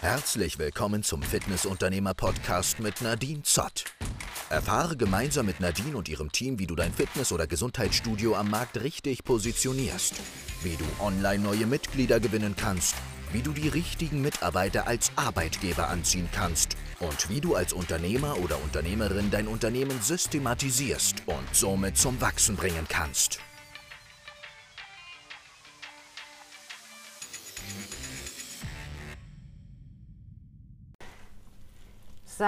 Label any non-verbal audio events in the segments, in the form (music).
Herzlich willkommen zum Fitnessunternehmer-Podcast mit Nadine Zott. Erfahre gemeinsam mit Nadine und ihrem Team, wie du dein Fitness- oder Gesundheitsstudio am Markt richtig positionierst, wie du online neue Mitglieder gewinnen kannst, wie du die richtigen Mitarbeiter als Arbeitgeber anziehen kannst und wie du als Unternehmer oder Unternehmerin dein Unternehmen systematisierst und somit zum Wachsen bringen kannst. So,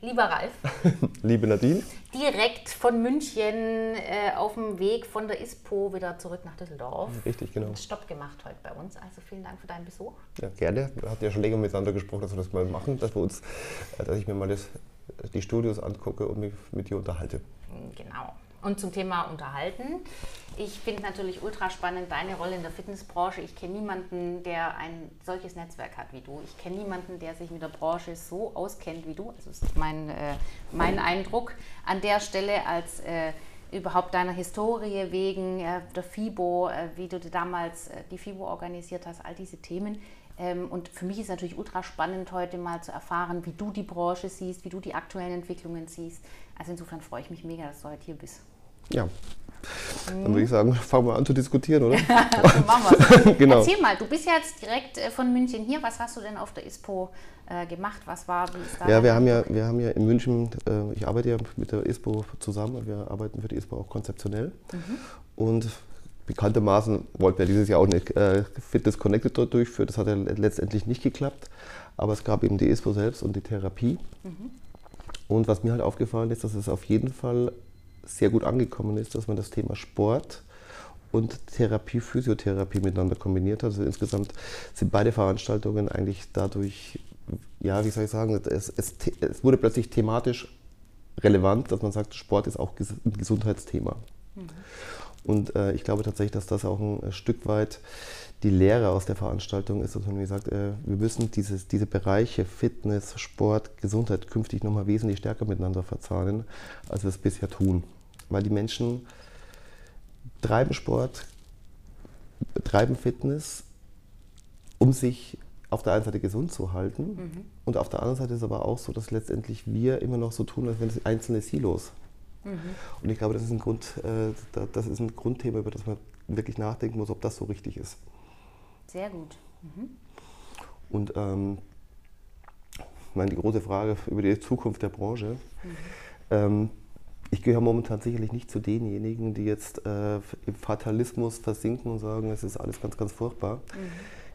lieber Ralf, (laughs) Liebe Nadine, direkt von München äh, auf dem Weg von der ISPO wieder zurück nach Düsseldorf. richtig, genau. Stopp gemacht heute bei uns. Also vielen Dank für deinen Besuch. Ja, gerne. Wir hatten ja schon länger miteinander gesprochen, dass wir das mal machen, dass wir uns, äh, dass ich mir mal das, die Studios angucke und mich mit dir unterhalte. Genau. Und zum Thema Unterhalten. Ich finde natürlich ultra spannend deine Rolle in der Fitnessbranche. Ich kenne niemanden, der ein solches Netzwerk hat wie du. Ich kenne niemanden, der sich mit der Branche so auskennt wie du. Also das ist mein, äh, mein Eindruck an der Stelle als äh, überhaupt deiner Historie wegen äh, der FIBO, äh, wie du damals äh, die FIBO organisiert hast, all diese Themen. Ähm, und für mich ist natürlich ultra spannend, heute mal zu erfahren, wie du die Branche siehst, wie du die aktuellen Entwicklungen siehst. Also insofern freue ich mich mega, dass du heute hier bist. Ja. Dann würde ich sagen, fangen wir an zu diskutieren, oder? (laughs) so machen wir's. (laughs) Genau. Erzähl mal, du bist ja jetzt direkt äh, von München hier. Was hast du denn auf der ISPO äh, gemacht? Was war, wie ist da Ja, wir haben ja, wir haben ja in München, äh, ich arbeite ja mit der ISPO zusammen, wir arbeiten für die ISPO auch konzeptionell. Und bekanntermaßen wollten wir dieses Jahr auch eine äh, Fitness Connected dort durchführen. Das hat ja letztendlich nicht geklappt. Aber es gab eben die ISPO selbst und die Therapie. Und was mir halt aufgefallen ist, dass es auf jeden Fall sehr gut angekommen ist, dass man das Thema Sport und Therapie, Physiotherapie miteinander kombiniert hat. Also insgesamt sind beide Veranstaltungen eigentlich dadurch, ja, wie soll ich sagen, es, es, es wurde plötzlich thematisch relevant, dass man sagt, Sport ist auch ein Gesundheitsthema. Und äh, ich glaube tatsächlich, dass das auch ein äh, Stück weit die Lehre aus der Veranstaltung ist, dass man gesagt, äh, wir müssen dieses, diese Bereiche Fitness, Sport, Gesundheit künftig nochmal wesentlich stärker miteinander verzahnen, als wir es bisher tun. Weil die Menschen treiben Sport, treiben Fitness, um sich auf der einen Seite gesund zu halten und auf der anderen Seite ist es aber auch so, dass letztendlich wir immer noch so tun, als wären es einzelne Silos. Und ich glaube, das ist, ein Grund, äh, da- das ist ein Grundthema, über das man wirklich nachdenken muss, ob das so richtig ist. Sehr gut. Und ähm, ich meine, die große Frage über die Zukunft der Branche. Ähm, ich gehöre momentan sicherlich nicht zu denjenigen, die jetzt äh, im Fatalismus versinken und sagen, es ist alles ganz, ganz furchtbar.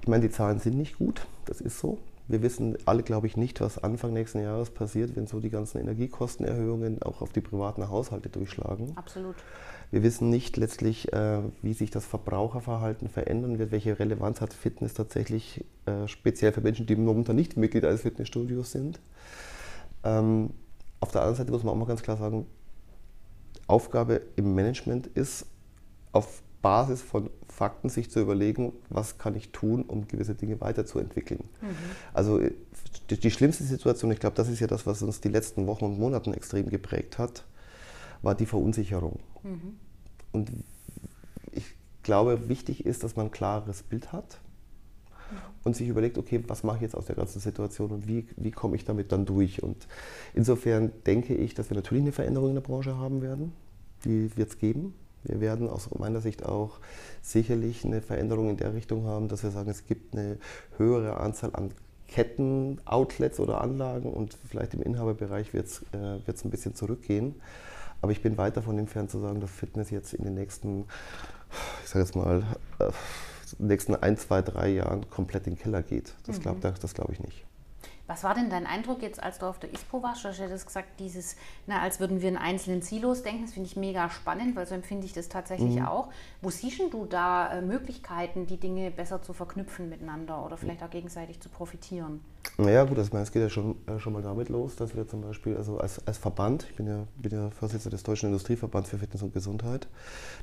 Ich meine, die Zahlen sind nicht gut, das ist so. Wir wissen alle, glaube ich, nicht, was Anfang nächsten Jahres passiert, wenn so die ganzen Energiekostenerhöhungen auch auf die privaten Haushalte durchschlagen. Absolut. Wir wissen nicht letztlich, äh, wie sich das Verbraucherverhalten verändern wird, welche Relevanz hat Fitness tatsächlich, äh, speziell für Menschen, die momentan nicht Mitglied eines Fitnessstudios sind. Ähm, auf der anderen Seite muss man auch mal ganz klar sagen, Aufgabe im Management ist, auf Basis von Fakten sich zu überlegen, was kann ich tun, um gewisse Dinge weiterzuentwickeln. Also äh, die, die schlimmste Situation, ich glaube, das ist ja das, was uns die letzten Wochen und Monaten extrem geprägt hat, war die Verunsicherung. Und ich glaube, wichtig ist, dass man ein klares Bild hat und sich überlegt, okay, was mache ich jetzt aus der ganzen Situation und wie, wie komme ich damit dann durch? Und insofern denke ich, dass wir natürlich eine Veränderung in der Branche haben werden. Die wird es geben. Wir werden aus meiner Sicht auch sicherlich eine Veränderung in der Richtung haben, dass wir sagen, es gibt eine höhere Anzahl an Ketten, Outlets oder Anlagen und vielleicht im Inhaberbereich wird es äh, wird's ein bisschen zurückgehen. Aber ich bin weit davon entfernt zu sagen, dass Fitness jetzt in den nächsten, ich sage jetzt mal, äh, nächsten ein, zwei, drei Jahren komplett in den Keller geht. Das glaube das glaub ich nicht. Was war denn dein Eindruck jetzt, als du auf der ISPO warst? Du hast ja das gesagt, dieses, na, als würden wir in einzelnen Silos denken. Das finde ich mega spannend, weil so empfinde ich das tatsächlich auch. Wo siehst du da äh, Möglichkeiten, die Dinge besser zu verknüpfen miteinander oder vielleicht auch gegenseitig zu profitieren? Naja, gut, also ich meine, es geht ja schon, äh, schon mal damit los, dass wir zum Beispiel, also als, als Verband, ich bin ja, bin ja Vorsitzender des Deutschen Industrieverbands für Fitness und Gesundheit,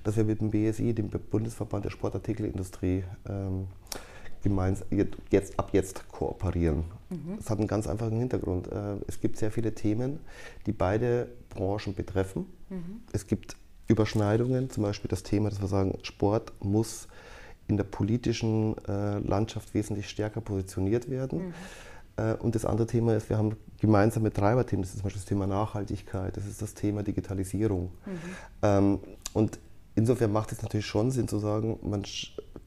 dass wir mit dem BSI, dem Bundesverband der Sportartikelindustrie, ähm, gemeins, jetzt, ab jetzt kooperieren. Das hat einen ganz einfachen Hintergrund. Äh, Es gibt sehr viele Themen, die beide Branchen betreffen. Es gibt Überschneidungen, zum Beispiel das Thema, dass wir sagen, Sport muss in der politischen äh, Landschaft wesentlich stärker positioniert werden. Äh, und das andere Thema ist, wir haben gemeinsame Treiberthemen. Das ist zum Beispiel das Thema Nachhaltigkeit, das ist das Thema Digitalisierung. Mhm. Ähm, und insofern macht es natürlich schon Sinn zu sagen, man,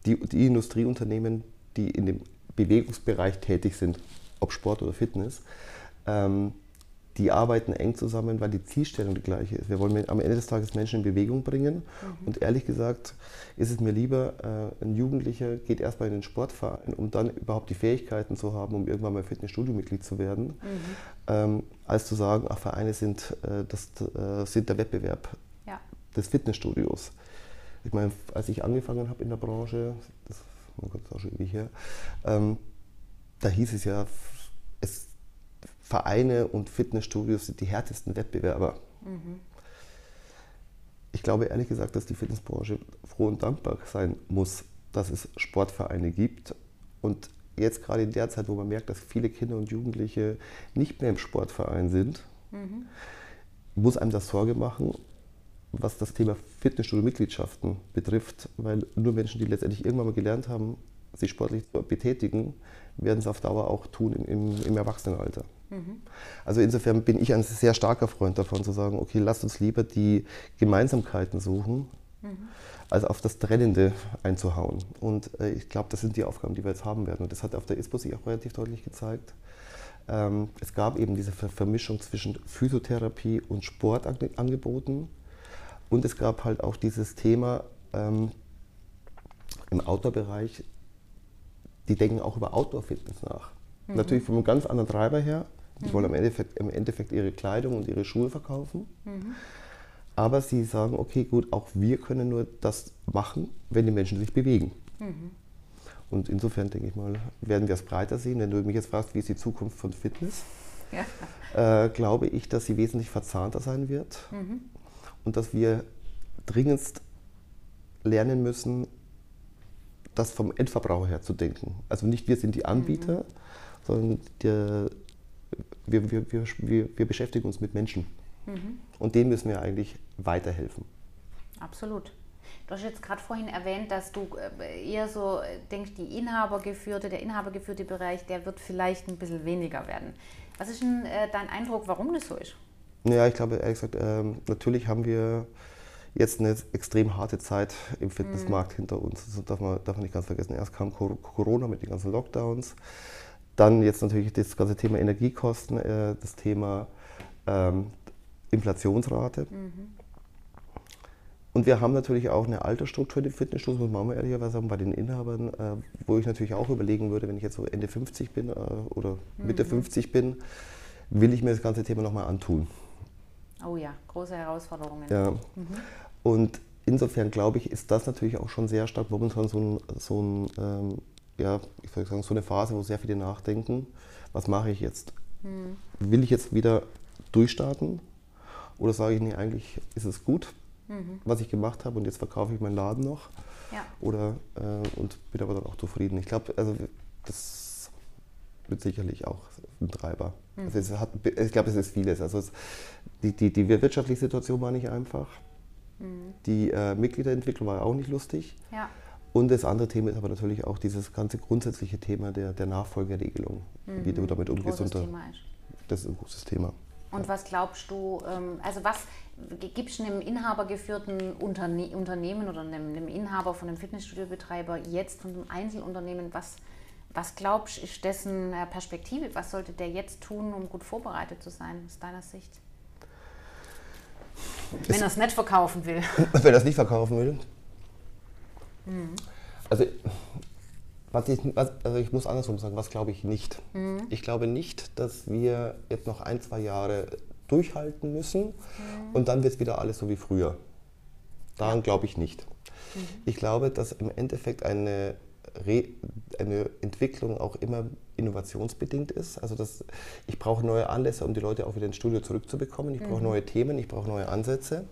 die, die Industrieunternehmen, die in dem Bewegungsbereich tätig sind, ob Sport oder Fitness, ähm, die arbeiten eng zusammen, weil die Zielstellung die gleiche ist. Wir wollen am Ende des Tages Menschen in Bewegung bringen. Mhm. Und ehrlich gesagt ist es mir lieber, äh, ein Jugendlicher geht erstmal in den Sportverein, um dann überhaupt die Fähigkeiten zu haben, um irgendwann mal Fitnessstudio-Mitglied zu werden, mhm. ähm, als zu sagen, ach, Vereine sind, äh, das, äh, sind der Wettbewerb ja. des Fitnessstudios. Ich meine, als ich angefangen habe in der Branche, das, oh Gott, das ist auch schon ewig her, ähm, da hieß es ja, es Vereine und Fitnessstudios sind die härtesten Wettbewerber. Mhm. Ich glaube ehrlich gesagt, dass die Fitnessbranche froh und dankbar sein muss, dass es Sportvereine gibt. Und jetzt gerade in der Zeit, wo man merkt, dass viele Kinder und Jugendliche nicht mehr im Sportverein sind, mhm. muss einem das Sorge machen, was das Thema Fitnessstudio-Mitgliedschaften betrifft, weil nur Menschen, die letztendlich irgendwann mal gelernt haben, sich sportlich zu betätigen, werden es auf Dauer auch tun im, im Erwachsenenalter. Mhm. Also insofern bin ich ein sehr starker Freund davon zu sagen, okay, lasst uns lieber die Gemeinsamkeiten suchen, mhm. als auf das Trennende einzuhauen. Und äh, ich glaube, das sind die Aufgaben, die wir jetzt haben werden. Und das hat auf der ISPO sich auch relativ deutlich gezeigt. Ähm, es gab eben diese Vermischung zwischen Physiotherapie und Sportangeboten. Und es gab halt auch dieses Thema ähm, im Outdoor-Bereich, die denken auch über Outdoor-Fitness nach. Mhm. Natürlich von einem ganz anderen Treiber her. Die mhm. wollen im Endeffekt, im Endeffekt ihre Kleidung und ihre Schuhe verkaufen. Mhm. Aber sie sagen, okay, gut, auch wir können nur das machen, wenn die Menschen sich bewegen. Mhm. Und insofern denke ich mal, werden wir es breiter sehen. Wenn du mich jetzt fragst, wie ist die Zukunft von Fitness, ja. äh, glaube ich, dass sie wesentlich verzahnter sein wird mhm. Und dass wir dringendst lernen müssen, das vom Endverbraucher her zu denken. Also nicht wir sind die Anbieter, mhm. sondern der, wir, wir, wir, wir, beschäftigen uns mit Menschen. Mhm. Und denen müssen wir eigentlich weiterhelfen. Absolut. Du hast jetzt gerade vorhin erwähnt, dass du äh, eher so denkst, die Inhabergeführte, der inhabergeführte Bereich, der wird vielleicht ein bisschen weniger werden. Was ist denn äh, dein Eindruck, warum das so ist? Ja, ich glaube, ehrlich gesagt, ähm, natürlich haben wir jetzt eine extrem harte Zeit im Fitnessmarkt mhm. hinter uns. Das darf man, darf man nicht ganz vergessen. Erst kam Corona mit den ganzen Lockdowns. Dann jetzt natürlich das ganze Thema Energiekosten, äh, das Thema ähm, Inflationsrate. Mhm. Und wir haben natürlich auch eine Altersstruktur in den Fitnessstudios, muss man mal ehrlicherweise sagen, bei den Inhabern, äh, wo ich natürlich auch überlegen würde, wenn ich jetzt so Ende 50 bin äh, oder Mitte mhm. 50 bin, will ich mir das ganze Thema nochmal antun. Oh ja, große Herausforderungen. Ja. Mhm. Und insofern glaube ich, ist das natürlich auch schon sehr stark momentan so ein, so ein ähm, ja, ich würde sagen, so eine Phase, wo sehr viele nachdenken, was mache ich jetzt? Mhm. Will ich jetzt wieder durchstarten? Oder sage ich, nee, eigentlich ist es gut, mhm. was ich gemacht habe und jetzt verkaufe ich meinen Laden noch? Ja. Oder, äh, und bin aber dann auch zufrieden. Ich glaube, also das wird sicherlich auch ein Treiber. Mhm. Also hat, ich glaube, es ist vieles. Also es, die, die, die wirtschaftliche Situation war nicht einfach. Mhm. Die äh, Mitgliederentwicklung war auch nicht lustig. Ja. Und das andere Thema ist aber natürlich auch dieses ganze grundsätzliche Thema der, der Nachfolgeregelung, mhm. wie du damit umgehst. Großes Thema ist. Das ist ein großes Thema. Und was glaubst du, ähm, also was gibt es einem inhabergeführten Unterne Unternehmen oder einem, einem, Inhaber von einem Fitnessstudiobetreiber jetzt von einem Einzelunternehmen, was, was glaubst du, ist dessen äh, Perspektive? Was sollte der jetzt tun, um gut vorbereitet zu sein, aus deiner Sicht? Wenn er es nicht verkaufen will. (laughs) Wenn er es nicht verkaufen will? Mhm. Also, was ich, was, also ich muss andersrum sagen, was glaube ich nicht? Mhm. Ich glaube nicht, dass wir jetzt noch ein, zwei Jahre durchhalten müssen mhm. und dann wird es wieder alles so wie früher. Daran glaube ich nicht. Mhm. Ich glaube, dass im Endeffekt eine, Re eine Entwicklung auch immer innovationsbedingt ist. Also das, ich brauche neue Anlässe, um die Leute auch wieder ins Studio zurückzubekommen. Ich brauche mhm. neue Themen, ich brauche neue Ansätze.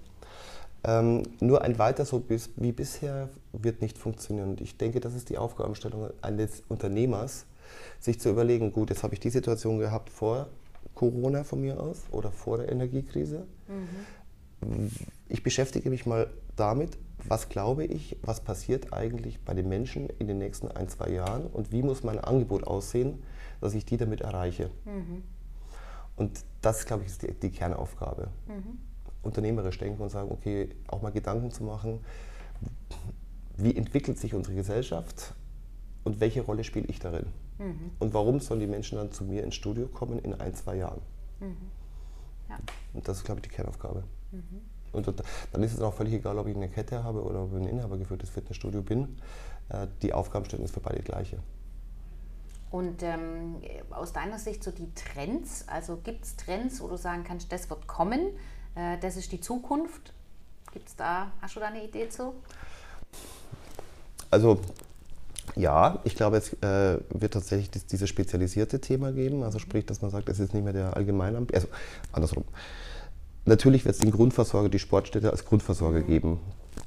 Ähm, nur ein weiter so bis, wie bisher wird nicht funktionieren. Und ich denke, das ist die Aufgabenstellung eines Unternehmers, sich zu überlegen, gut, jetzt habe ich die Situation gehabt vor Corona von mir aus oder vor der Energiekrise. Mhm. Ich beschäftige mich mal damit, was glaube ich, was passiert eigentlich bei den Menschen in den nächsten ein, zwei Jahren und wie muss mein Angebot aussehen, dass ich die damit erreiche. Mhm. Und das, glaube ich, ist die, die Kernaufgabe. Mhm. Unternehmerisch denken und sagen, okay, auch mal Gedanken zu machen, wie entwickelt sich unsere Gesellschaft und welche Rolle spiele ich darin? Mhm. Und warum sollen die Menschen dann zu mir ins Studio kommen in ein, zwei Jahren? Mhm. Ja. Und das ist, glaube ich, die Kernaufgabe. Mhm. Und dann ist es auch völlig egal, ob ich eine Kette habe oder ob ich ein inhabergeführtes Fitnessstudio bin. Äh, die Aufgabenstellung ist für beide gleiche. Und ähm, aus deiner Sicht so die Trends, also gibt es Trends, wo du sagen kannst, das wird kommen, äh, das ist die Zukunft? Gibt es da, hast du da eine Idee zu? Also ja, ich glaube, es äh, wird tatsächlich dieses spezialisierte Thema geben. Also sprich, dass man sagt, es ist nicht mehr der Allgemeinanbieter, also andersrum. Natürlich wird es den Grundversorger, die Sportstätte als Grundversorger geben.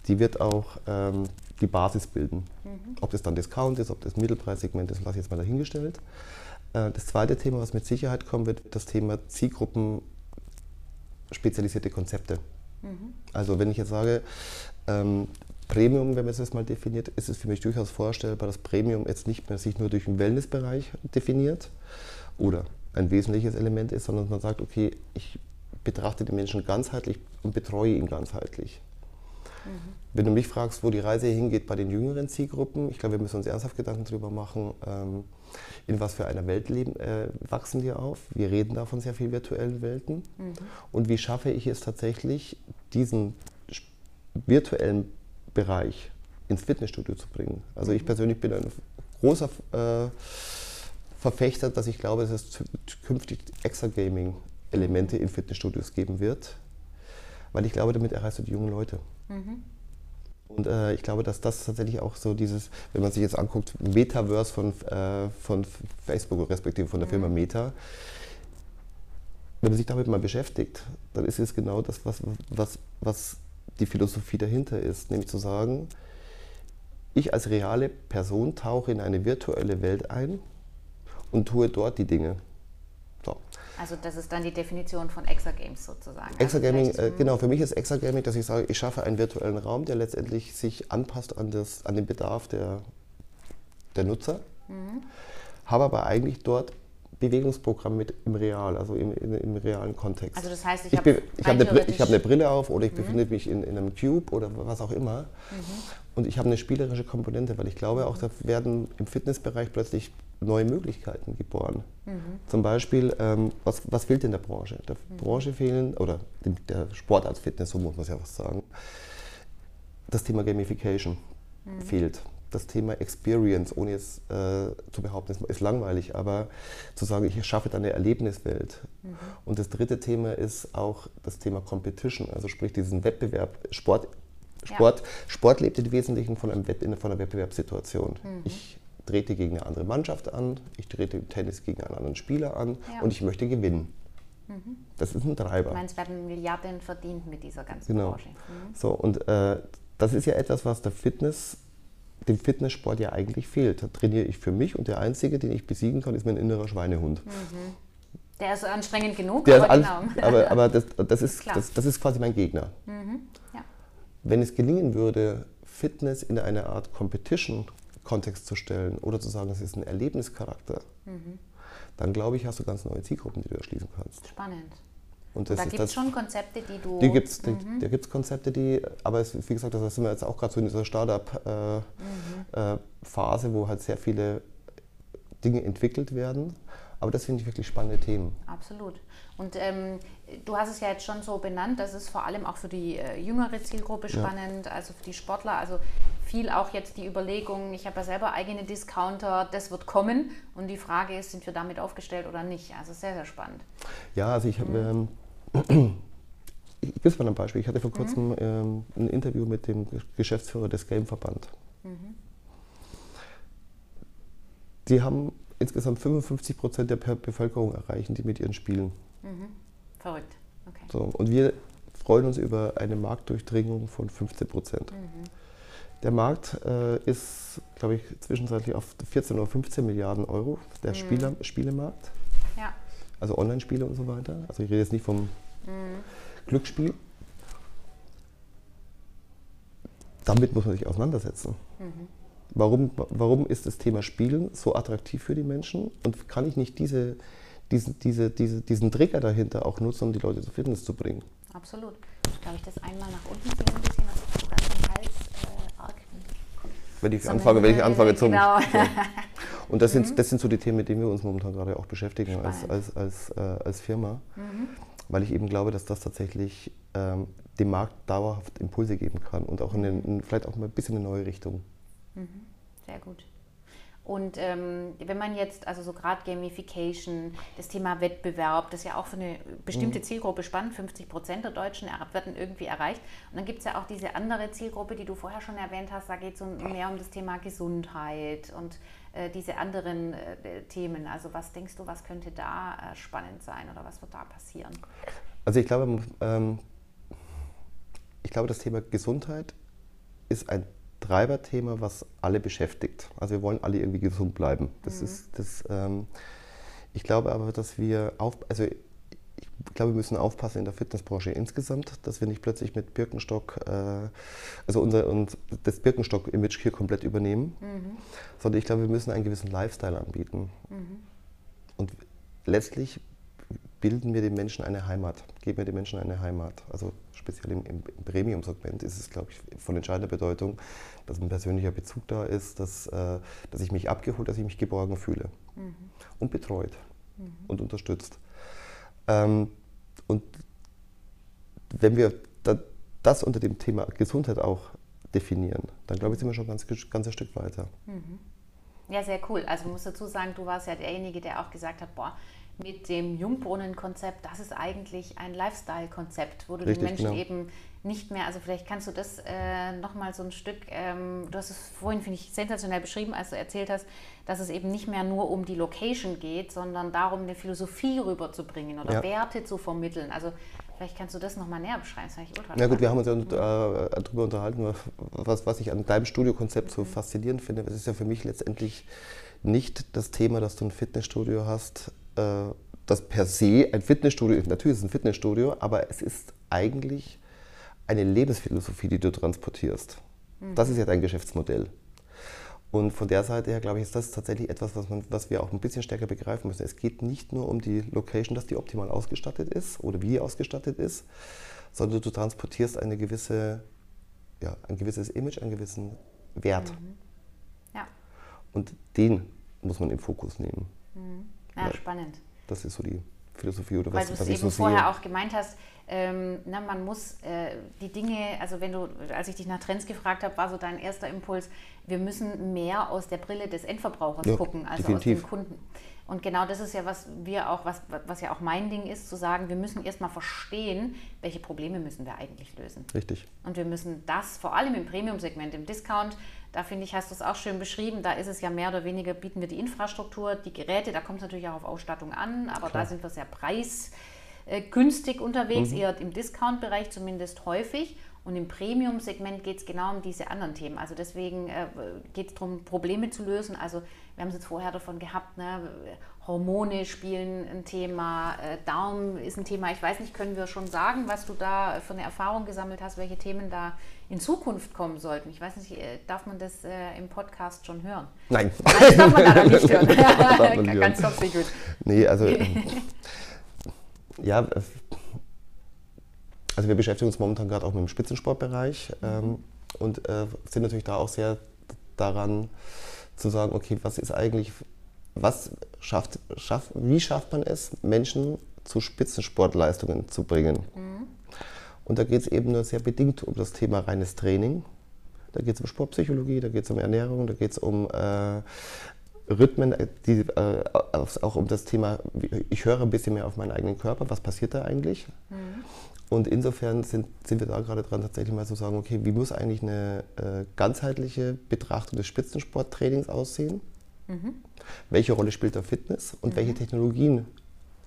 Die wird auch ähm, die Basis bilden. Mhm. Ob das dann Discount ist, ob das Mittelpreissegment ist, lasse ich jetzt mal dahingestellt. Äh, das zweite Thema, was mit Sicherheit kommen wird, das Thema Zielgruppen spezialisierte Konzepte. Mhm. Also wenn ich jetzt sage, ähm, Premium, wenn man es jetzt mal definiert, ist es für mich durchaus vorstellbar, dass Premium jetzt nicht mehr sich nur durch den Wellnessbereich definiert oder ein wesentliches Element ist, sondern man sagt, okay, ich betrachte den Menschen ganzheitlich und betreue ihn ganzheitlich. Mhm. Wenn du mich fragst, wo die Reise hingeht bei den jüngeren Zielgruppen, ich glaube, wir müssen uns ernsthaft Gedanken darüber machen, ähm, in was für einer Welt leben, äh, wachsen wir auf. Wir reden da von sehr vielen virtuellen Welten. Mhm. Und wie schaffe ich es tatsächlich, diesen virtuellen Bereich ins Fitnessstudio zu bringen? Also ich mhm. persönlich bin ein großer äh, Verfechter, dass ich glaube, dass es künftig Extra-Gaming-Elemente in Fitnessstudios geben wird, weil ich glaube, damit erreichst du die jungen Leute. Mhm. Und äh, ich glaube, dass das tatsächlich auch so dieses, wenn man sich jetzt anguckt, Metaverse von, äh, von Facebook respektive von der mhm. Firma Meta, wenn man sich damit mal beschäftigt, dann ist es genau das, was, was, was die Philosophie dahinter ist, nämlich zu sagen, ich als reale Person tauche in eine virtuelle Welt ein und tue dort die Dinge. So. Also das ist dann die Definition von Exagames sozusagen. Exagaming, also äh, genau, für mich ist Exagaming, dass ich sage, ich schaffe einen virtuellen Raum, der letztendlich sich anpasst an, das, an den Bedarf der, der Nutzer, mhm. habe aber eigentlich dort Bewegungsprogramm mit im Real, also im, im, im realen Kontext. Also das heißt, ich, ich habe ich hab eine, hab eine, Brille auf oder ich mhm. befinde mich in, in, einem Cube oder was auch immer. Mhm. Und ich habe eine spielerische Komponente, weil ich glaube auch, da werden im Fitnessbereich plötzlich neue Möglichkeiten geboren. Mhm. Zum Beispiel, ähm, was, was fehlt in der Branche? Der mhm. Branche fehlen, oder der Sport als Fitness, so muss man es ja was sagen, das Thema Gamification mhm. fehlt das Thema Experience, ohne jetzt äh, zu behaupten, es ist langweilig, aber zu sagen, ich schaffe da eine Erlebniswelt. Mhm. Und das dritte Thema ist auch das Thema Competition, also sprich diesen Wettbewerb. Sport, Sport, ja. Sport lebt im Wesentlichen von, einem Wett, von einer Wettbewerbssituation. Mhm. Ich trete gegen eine andere Mannschaft an, ich trete im Tennis gegen einen anderen Spieler an ja. und ich möchte gewinnen. Mhm. Das ist ein Treiber. Du meinst, werden Milliarden verdient mit dieser ganzen genau. Branche. Mhm. So, und äh, das ist ja etwas, was der Fitness dem Fitnesssport ja eigentlich fehlt. Da trainiere ich für mich und der Einzige, den ich besiegen kann, ist mein innerer Schweinehund. Mhm. Der ist anstrengend genug, der aber, genau. aber, (laughs) aber das, das, ist, das, das, ist quasi mein Gegner. Mhm. Ja. Wenn es gelingen würde, Fitness in eine Art Competition-Kontext zu stellen oder zu sagen, es ist ein Erlebnischarakter, mhm. dann glaube ich, hast du ganz neue Zielgruppen, die du erschließen kannst. Spannend. Und da gibt es schon Konzepte, die du. Die gibt's, mhm. Da gibt es Konzepte, die, aber es, wie gesagt, da sind wir jetzt auch gerade so in dieser Startup-Phase, äh, mhm. äh, wo halt sehr viele Dinge entwickelt werden. Aber das finde ich wirklich spannende Themen. Absolut. Und ähm, du hast es ja jetzt schon so benannt, das ist vor allem auch für die äh, jüngere Zielgruppe spannend, ja. also für die Sportler. Also viel auch jetzt die Überlegung, ich habe ja selber eigene Discounter, das wird kommen. Und die Frage ist, sind wir damit aufgestellt oder nicht? Also sehr, sehr spannend. Ja, also ich habe. Mhm. Ähm, (clears throat) ich gebe es mal ein Beispiel. Ich hatte vor kurzem mhm. ähm, ein Interview mit dem Geschäftsführer des Gameverband. Mhm. Die haben insgesamt 55 Prozent der Bevölkerung erreichen, die mit ihren Spielen. Mhm. Verrückt. Okay. So, und wir freuen uns über eine Marktdurchdringung von 15 Prozent. Mhm. Der Markt äh, ist, glaube ich, zwischenzeitlich auf 14 oder 15 Milliarden Euro, der mhm. Spieler, Spielemarkt. Ja. Also Online-Spiele und so weiter. Also ich rede jetzt nicht vom mhm. Glücksspiel. damit muss man sich auseinandersetzen. Mhm. Warum, warum ist das Thema Spielen so attraktiv für die Menschen und kann ich nicht diese, diesen, diese, diese, diesen Trigger dahinter auch nutzen, um die Leute zur Fitness zu bringen? Absolut. Darf ich das einmal nach unten ziehen, ein bisschen, was ich dann den Hals äh, arg wenn ich anfange, wenn ich anfange zum. Genau. (laughs) Ja. (laughs) Und das sind, mhm. das sind so die Themen, mit denen wir uns momentan gerade auch beschäftigen als, als, als, äh, als Firma. Mhm. Weil ich eben glaube, dass das tatsächlich ähm, dem Markt dauerhaft Impulse geben kann und auch in, in, vielleicht auch mal ein bisschen in eine neue Richtung. Mhm. Sehr gut. Und ähm, wenn man jetzt, also so gerade Gamification, das Thema Wettbewerb, das ist ja auch für eine bestimmte mhm. Zielgruppe spannend, 50 Prozent der Deutschen werden irgendwie erreicht. Und dann gibt es ja auch diese andere Zielgruppe, die du vorher schon erwähnt hast, da geht es um, mehr um das Thema Gesundheit und äh, diese anderen äh, Themen. Also was denkst du, was könnte da äh, spannend sein oder was wird da passieren? Also ich glaube, ähm, ich glaube, das Thema Gesundheit ist ein Treiberthema, was alle beschäftigt. Also wir wollen alle irgendwie gesund bleiben. Das mhm. ist das. Ähm, ich glaube aber, dass wir auf, also ich glaube, wir müssen aufpassen in der Fitnessbranche insgesamt, dass wir nicht plötzlich mit Birkenstock, äh, also unser und das Birkenstock-Image hier komplett übernehmen, mhm. sondern ich glaube, wir müssen einen gewissen Lifestyle anbieten. Mhm. Und letztlich bilden wir den Menschen eine Heimat, geben wir den Menschen eine Heimat. Also speziell im, im Premium-Segment ist es, glaube ich, von entscheidender Bedeutung, dass ein persönlicher Bezug da ist, dass, äh, dass ich mich abgeholt, dass ich mich geborgen fühle mhm. und betreut mhm. und unterstützt. Ähm, und wenn wir da, das unter dem Thema Gesundheit auch definieren, dann glaube ich, sind wir schon ganz, ganz ein Stück weiter. Mhm. Ja, sehr cool. Also ich muss dazu sagen, du warst ja derjenige, der auch gesagt hat, boah, mit dem Jungbrunnen-Konzept, das ist eigentlich ein Lifestyle-Konzept, wo du Richtig, den Menschen genau. eben nicht mehr, also vielleicht kannst du das äh, nochmal so ein Stück, ähm, du hast es vorhin, finde ich, sensationell beschrieben, als du erzählt hast, dass es eben nicht mehr nur um die Location geht, sondern darum, eine Philosophie rüberzubringen oder ja. Werte zu vermitteln. Also vielleicht kannst du das nochmal näher beschreiben. Das ich ultra ja gut, wir haben uns ja äh, darüber unterhalten, was, was ich an deinem Studiokonzept so mhm. faszinierend finde. Es ist ja für mich letztendlich nicht das Thema, dass du ein Fitnessstudio hast, äh, das per se ein Fitnessstudio ist. Natürlich ist es ein Fitnessstudio, aber es ist eigentlich eine Lebensphilosophie, die du transportierst. Mhm. Das ist ja dein Geschäftsmodell. Und von der Seite her, glaube ich, ist das tatsächlich etwas, was, man, was wir auch ein bisschen stärker begreifen müssen. Es geht nicht nur um die Location, dass die optimal ausgestattet ist oder wie ausgestattet ist, sondern du transportierst eine gewisse, ja, ein gewisses Image, einen gewissen Wert. Mhm. Ja. Und den muss man im Fokus nehmen. Mhm. Ja, ja, spannend. Das ist so die Philosophie oder Weil was, was ich so sehe. Weil du es eben vorher auch gemeint hast, ähm, na, man muss äh, die Dinge, also wenn du, als ich dich nach Trends gefragt habe, war so dein erster Impuls, wir müssen mehr aus der Brille des Endverbrauchers ja, gucken, als definitiv. aus dem Kunden. Und genau das ist ja, was wir auch, was, was ja auch mein Ding ist, zu sagen, wir müssen erstmal verstehen, welche Probleme müssen wir eigentlich lösen. Richtig. Und wir müssen das vor allem im Premium-Segment, im Discount, da finde ich, hast du es auch schön beschrieben, da ist es ja mehr oder weniger, bieten wir die Infrastruktur, die Geräte, da kommt es natürlich auch auf Ausstattung an, aber Klar. da sind wir sehr preisgünstig unterwegs, mhm. eher im Discount-Bereich zumindest häufig. Und im Premium-Segment geht es genau um diese anderen Themen. Also deswegen äh, geht es darum, Probleme zu lösen. Also wir haben es jetzt vorher davon gehabt, ne? Hormone spielen ein Thema, äh, Darm ist ein Thema. Ich weiß nicht, können wir schon sagen, was du da für eine Erfahrung gesammelt hast, welche Themen da in Zukunft kommen sollten? Ich weiß nicht, äh, darf man das äh, im Podcast schon hören? Nein. Nein das darf man leider nicht hören. (laughs) (laughs) Ganz top gut. Nee, also (laughs) ja, also wir beschäftigen uns momentan gerade auch mit dem Spitzensportbereich ähm, und äh, sind natürlich da auch sehr daran zu sagen, okay, was ist eigentlich, was schafft, schafft wie schafft man es, Menschen zu Spitzensportleistungen zu bringen? Mhm. Und da geht es eben nur sehr bedingt um das Thema reines Training. Da geht es um Sportpsychologie, da geht es um Ernährung, da geht es um äh, Rhythmen, die, äh, auch um das Thema, ich höre ein bisschen mehr auf meinen eigenen Körper, was passiert da eigentlich? Mhm. Und insofern sind, sind wir da gerade dran, tatsächlich mal zu sagen, okay, wie muss eigentlich eine äh, ganzheitliche Betrachtung des Spitzensporttrainings aussehen? Mhm. Welche Rolle spielt da Fitness und mhm. welche Technologien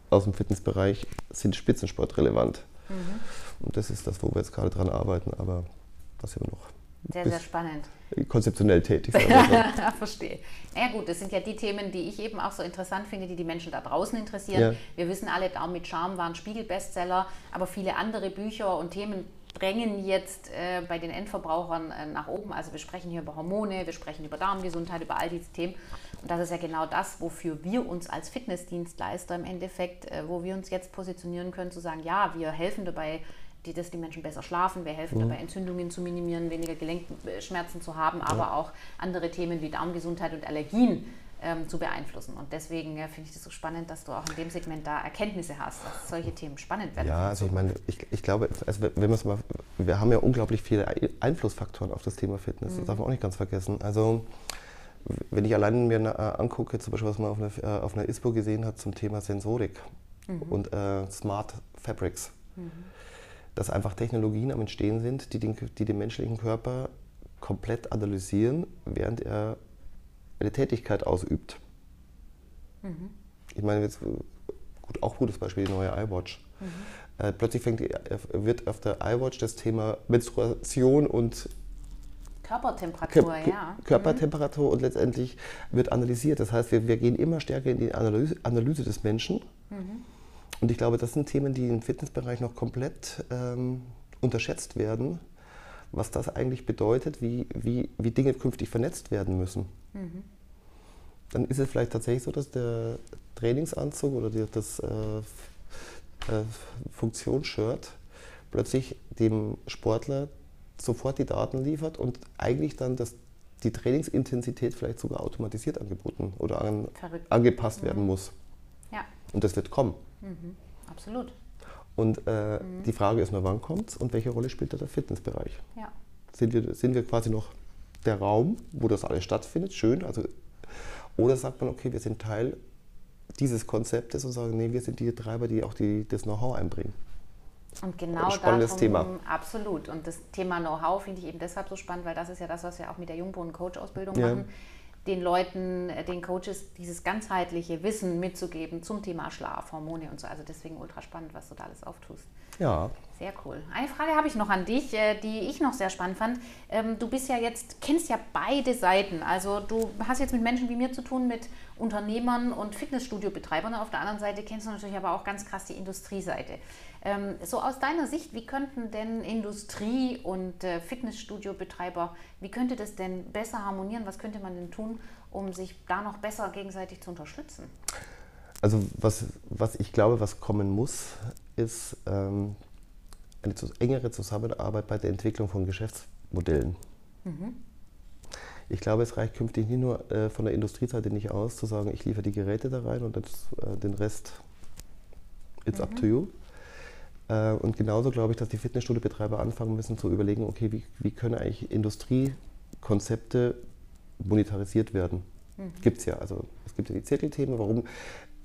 aus dem Fitnessbereich sind spitzensportrelevant? Mhm. Und das ist das, wo wir jetzt gerade dran arbeiten, aber das wir noch sehr, sehr spannend. Konzeptionell tätig. (laughs) Verstehe. Naja gut, das sind ja die Themen, die ich eben auch so interessant finde, die die Menschen da draußen interessieren. Ja. Wir wissen alle, Daumen mit Charme war ein Spiegel-Bestseller, aber viele andere Bücher und Themen sprengen jetzt äh, bei den Endverbrauchern äh, nach oben. Also wir sprechen hier über Hormone, wir sprechen über Darmgesundheit, über all diese Themen. Und das ist ja genau das, wofür wir uns als Fitnessdienstleister im Endeffekt, äh, wo wir uns jetzt positionieren können, zu sagen, ja, wir helfen dabei, die, dass die Menschen besser schlafen, wir helfen mhm. dabei, Entzündungen zu minimieren, weniger Gelenkschmerzen zu haben, aber ja. auch andere Themen wie Darmgesundheit und Allergien ähm, zu beeinflussen. Und deswegen ja, finde ich das so spannend, dass du auch in dem Segment da Erkenntnisse hast, dass solche Themen spannend werden. Ja, also ich meine, ich, ich glaube, also wenn mal, wir haben ja unglaublich viele Einflussfaktoren auf das Thema Fitness, mhm. das darf man auch nicht ganz vergessen. Also wenn ich allein mir äh, angucke, zum Beispiel was man auf einer, äh, auf einer ISPO gesehen hat zum Thema Sensorik mhm. und äh, Smart Fabrics, mhm. Dass einfach Technologien am Entstehen sind, die den, die den menschlichen Körper komplett analysieren, während er eine Tätigkeit ausübt. Mhm. Ich meine, jetzt, gut, auch gutes Beispiel, die neue iWatch. Mhm. Äh, plötzlich fängt, wird auf der iWatch das Thema Menstruation und Körpertemperatur, Kör ja. Körpertemperatur mhm. und letztendlich wird analysiert. Das heißt, wir, wir gehen immer stärker in die Analyse, Analyse des Menschen. Mhm. Und ich glaube, das sind Themen, die im Fitnessbereich noch komplett ähm, unterschätzt werden, was das eigentlich bedeutet, wie, wie, wie Dinge künftig vernetzt werden müssen. Mhm. Dann ist es vielleicht tatsächlich so, dass der Trainingsanzug oder die, das äh, äh, Funktionsshirt plötzlich dem Sportler sofort die Daten liefert und eigentlich dann das, die Trainingsintensität vielleicht sogar automatisiert angeboten oder an, angepasst mhm. werden muss. Ja. Und das wird kommen. Mhm. Absolut. Und äh, mhm. die Frage ist nur, wann kommt es und welche Rolle spielt da der Fitnessbereich? Ja. Sind, wir, sind wir quasi noch der Raum, wo das alles stattfindet, schön, also, oder sagt man, okay, wir sind Teil dieses Konzeptes und sagen, nee, wir sind die Treiber, die auch die, das Know-how einbringen. Und genau spannendes darum, Thema. Absolut. Und das Thema Know-how finde ich eben deshalb so spannend, weil das ist ja das, was wir auch mit der Jungbohnen-Coach-Ausbildung ja. machen den Leuten, äh, den Coaches dieses ganzheitliche Wissen mitzugeben zum Thema Schlaf, Hormone und so. Also deswegen ultra spannend, was du da alles auftust. Ja. Sehr cool. Eine Frage habe ich noch an dich, äh, die ich noch sehr spannend fand. Ähm, du bist ja jetzt, kennst ja beide Seiten. Also du hast jetzt mit Menschen wie mir zu tun, mit Unternehmern und Fitnessstudio-Betreibern. Auf der anderen Seite kennst du natürlich aber auch ganz krass die Industrieseite. Ähm, so aus deiner Sicht, wie könnten denn Industrie und äh, Fitnessstudio-Betreiber, wie könnte das denn besser harmonieren? Was könnte man denn tun, um sich da noch besser gegenseitig zu unterstützen? Also was, was ich glaube, was kommen muss, ist ähm, eine engere Zusammenarbeit bei der Entwicklung von Geschäftsmodellen. Mhm. Ich glaube, es reicht künftig nicht nur äh, von der Industrieseite nicht aus, zu sagen, ich liefere die Geräte da rein und das, äh, den Rest, it's mhm. up to you, äh, und genauso glaube ich, dass die Fitnessstudiobetreiber anfangen müssen zu überlegen, okay, wie, wie können eigentlich Industriekonzepte monetarisiert werden? Mhm. Gibt es ja. Also es gibt ja die Zirkelthemen. Warum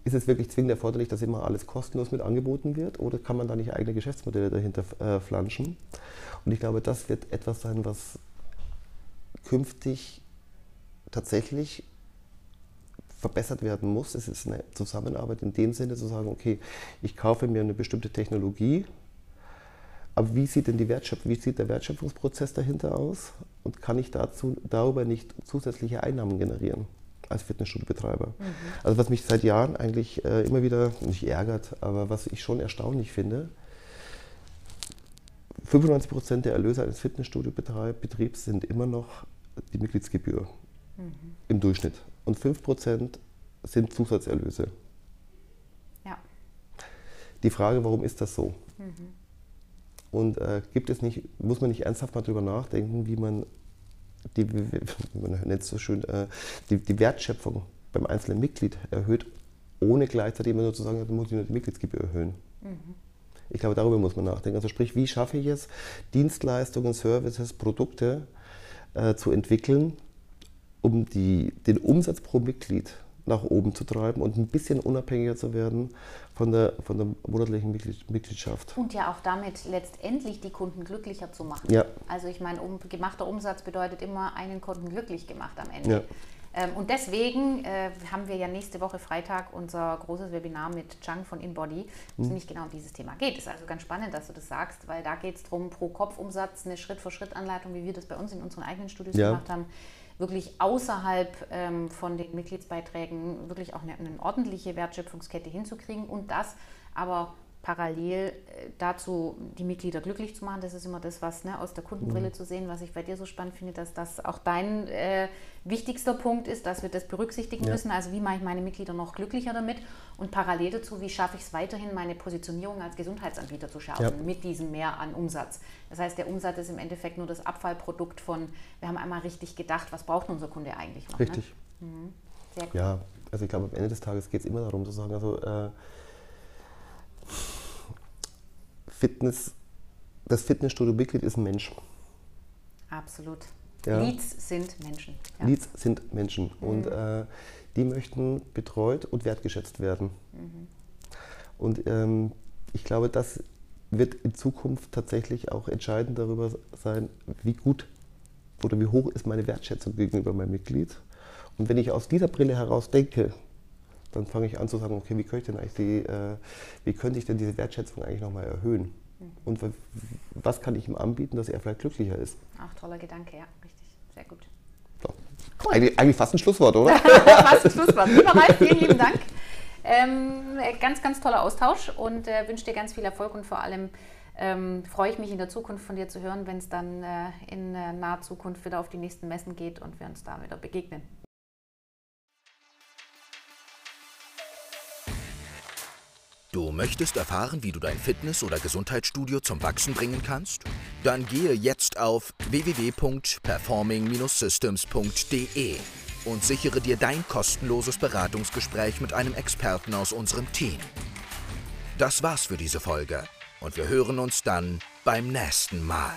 ist es wirklich zwingend erforderlich, dass immer alles kostenlos mit angeboten wird? Oder kann man da nicht eigene Geschäftsmodelle dahinter äh, flanschen? Und ich glaube, das wird etwas sein, was künftig tatsächlich verbessert werden muss. Es ist eine Zusammenarbeit in dem Sinne zu sagen, okay, ich kaufe mir eine bestimmte Technologie, aber wie sieht denn die Wertschöpfung, wie sieht der Wertschöpfungsprozess dahinter aus und kann ich dazu, darüber nicht zusätzliche Einnahmen generieren als Fitnessstudiobetreiber? Mhm. Also was mich seit Jahren eigentlich äh, immer wieder nicht ärgert, aber was ich schon erstaunlich finde, 95 Prozent der Erlöse eines Fitnessstudiobetriebs sind immer noch die Mitgliedsgebühr mhm. im Durchschnitt und 5% sind Zusatzerlöse. Ja. Die Frage, warum ist das so? Mhm. Und äh, gibt es nicht, muss man nicht ernsthaft mal darüber nachdenken, wie man die, man nennt es so schön, äh, die, die, Wertschöpfung beim einzelnen Mitglied erhöht, ohne gleichzeitig immer nur zu sagen, dann muss ich nur die Mitgliedsgebühr erhöhen. Mhm. Ich glaube, darüber muss man nachdenken. Also sprich, wie schaffe ich es, Dienstleistungen, Services, Produkte äh, zu entwickeln, um die, den Umsatz pro Mitglied nach oben zu treiben und ein bisschen unabhängiger zu werden von der, von der monatlichen Mitgliedschaft. Und ja auch damit letztendlich die Kunden glücklicher zu machen. Ja. Also ich meine, um, gemachter Umsatz bedeutet immer einen Kunden glücklich gemacht am Ende. Ja. Ähm, und deswegen äh, haben wir ja nächste Woche Freitag unser großes Webinar mit Chang von InBody, wo es mhm. nicht genau um dieses Thema geht. Ist also ganz spannend, dass du das sagst, weil da geht es darum, pro Kopfumsatz eine Schritt-für-Schritt-Anleitung, wie wir das bei uns in unseren eigenen Studios ja. gemacht haben wirklich außerhalb ähm, von den Mitgliedsbeiträgen wirklich auch eine, eine, ordentliche Wertschöpfungskette hinzukriegen und das aber parallel äh, dazu die Mitglieder glücklich zu machen. Das ist immer das, was ne, aus der Kundenbrille Mhm. zu sehen, was ich bei dir so spannend finde, dass das auch dein äh, wichtigster Punkt ist, dass wir das berücksichtigen Ja. müssen. Also wie mache ich meine Mitglieder noch glücklicher damit und parallel dazu, wie schaffe ich es weiterhin, meine Positionierung als Gesundheitsanbieter zu schärfen Ja. mit diesem Mehr an Umsatz. Das heißt, der Umsatz ist im Endeffekt nur das Abfallprodukt von, wir haben einmal richtig gedacht, was braucht unser Kunde eigentlich noch. Richtig. Ne? Sehr cool. Ja, also ich glaube, am Ende des Tages geht es immer darum zu sagen, also äh, Fitness, das Fitnessstudio-Mitglied ist ein Mensch. Absolut. Ja. Leads sind Menschen. Ja. Leads sind Menschen und äh, die möchten betreut und wertgeschätzt werden. Und ähm, ich glaube, das wird in Zukunft tatsächlich auch entscheidend darüber sein, wie gut oder wie hoch ist meine Wertschätzung gegenüber meinem Mitglied. Und wenn ich aus dieser Brille heraus denke, dann fange ich an zu sagen, okay, wie könnte, ich denn eigentlich die, äh, wie könnte ich denn diese Wertschätzung eigentlich nochmal erhöhen? Und w- was kann ich ihm anbieten, dass er vielleicht glücklicher ist? Ach, toller Gedanke, ja, richtig. Sehr gut. So. Eigentlich, eigentlich fast ein Schlusswort, oder? (laughs) Fast ein Schlusswort. Lieber Ralf, vielen lieben Dank. Ähm, äh, ganz, ganz toller Austausch und äh, wünsche dir ganz viel Erfolg und vor allem ähm, freue ich mich in der Zukunft von dir zu hören, wenn es dann äh, in äh, naher Zukunft wieder auf die nächsten Messen geht und wir uns da wieder begegnen. Du möchtest erfahren, wie du dein Fitness- oder Gesundheitsstudio zum Wachsen bringen kannst? Dann gehe jetzt auf www.performing-systems.de und sichere dir dein kostenloses Beratungsgespräch mit einem Experten aus unserem Team. Das war's für diese Folge und wir hören uns dann beim nächsten Mal.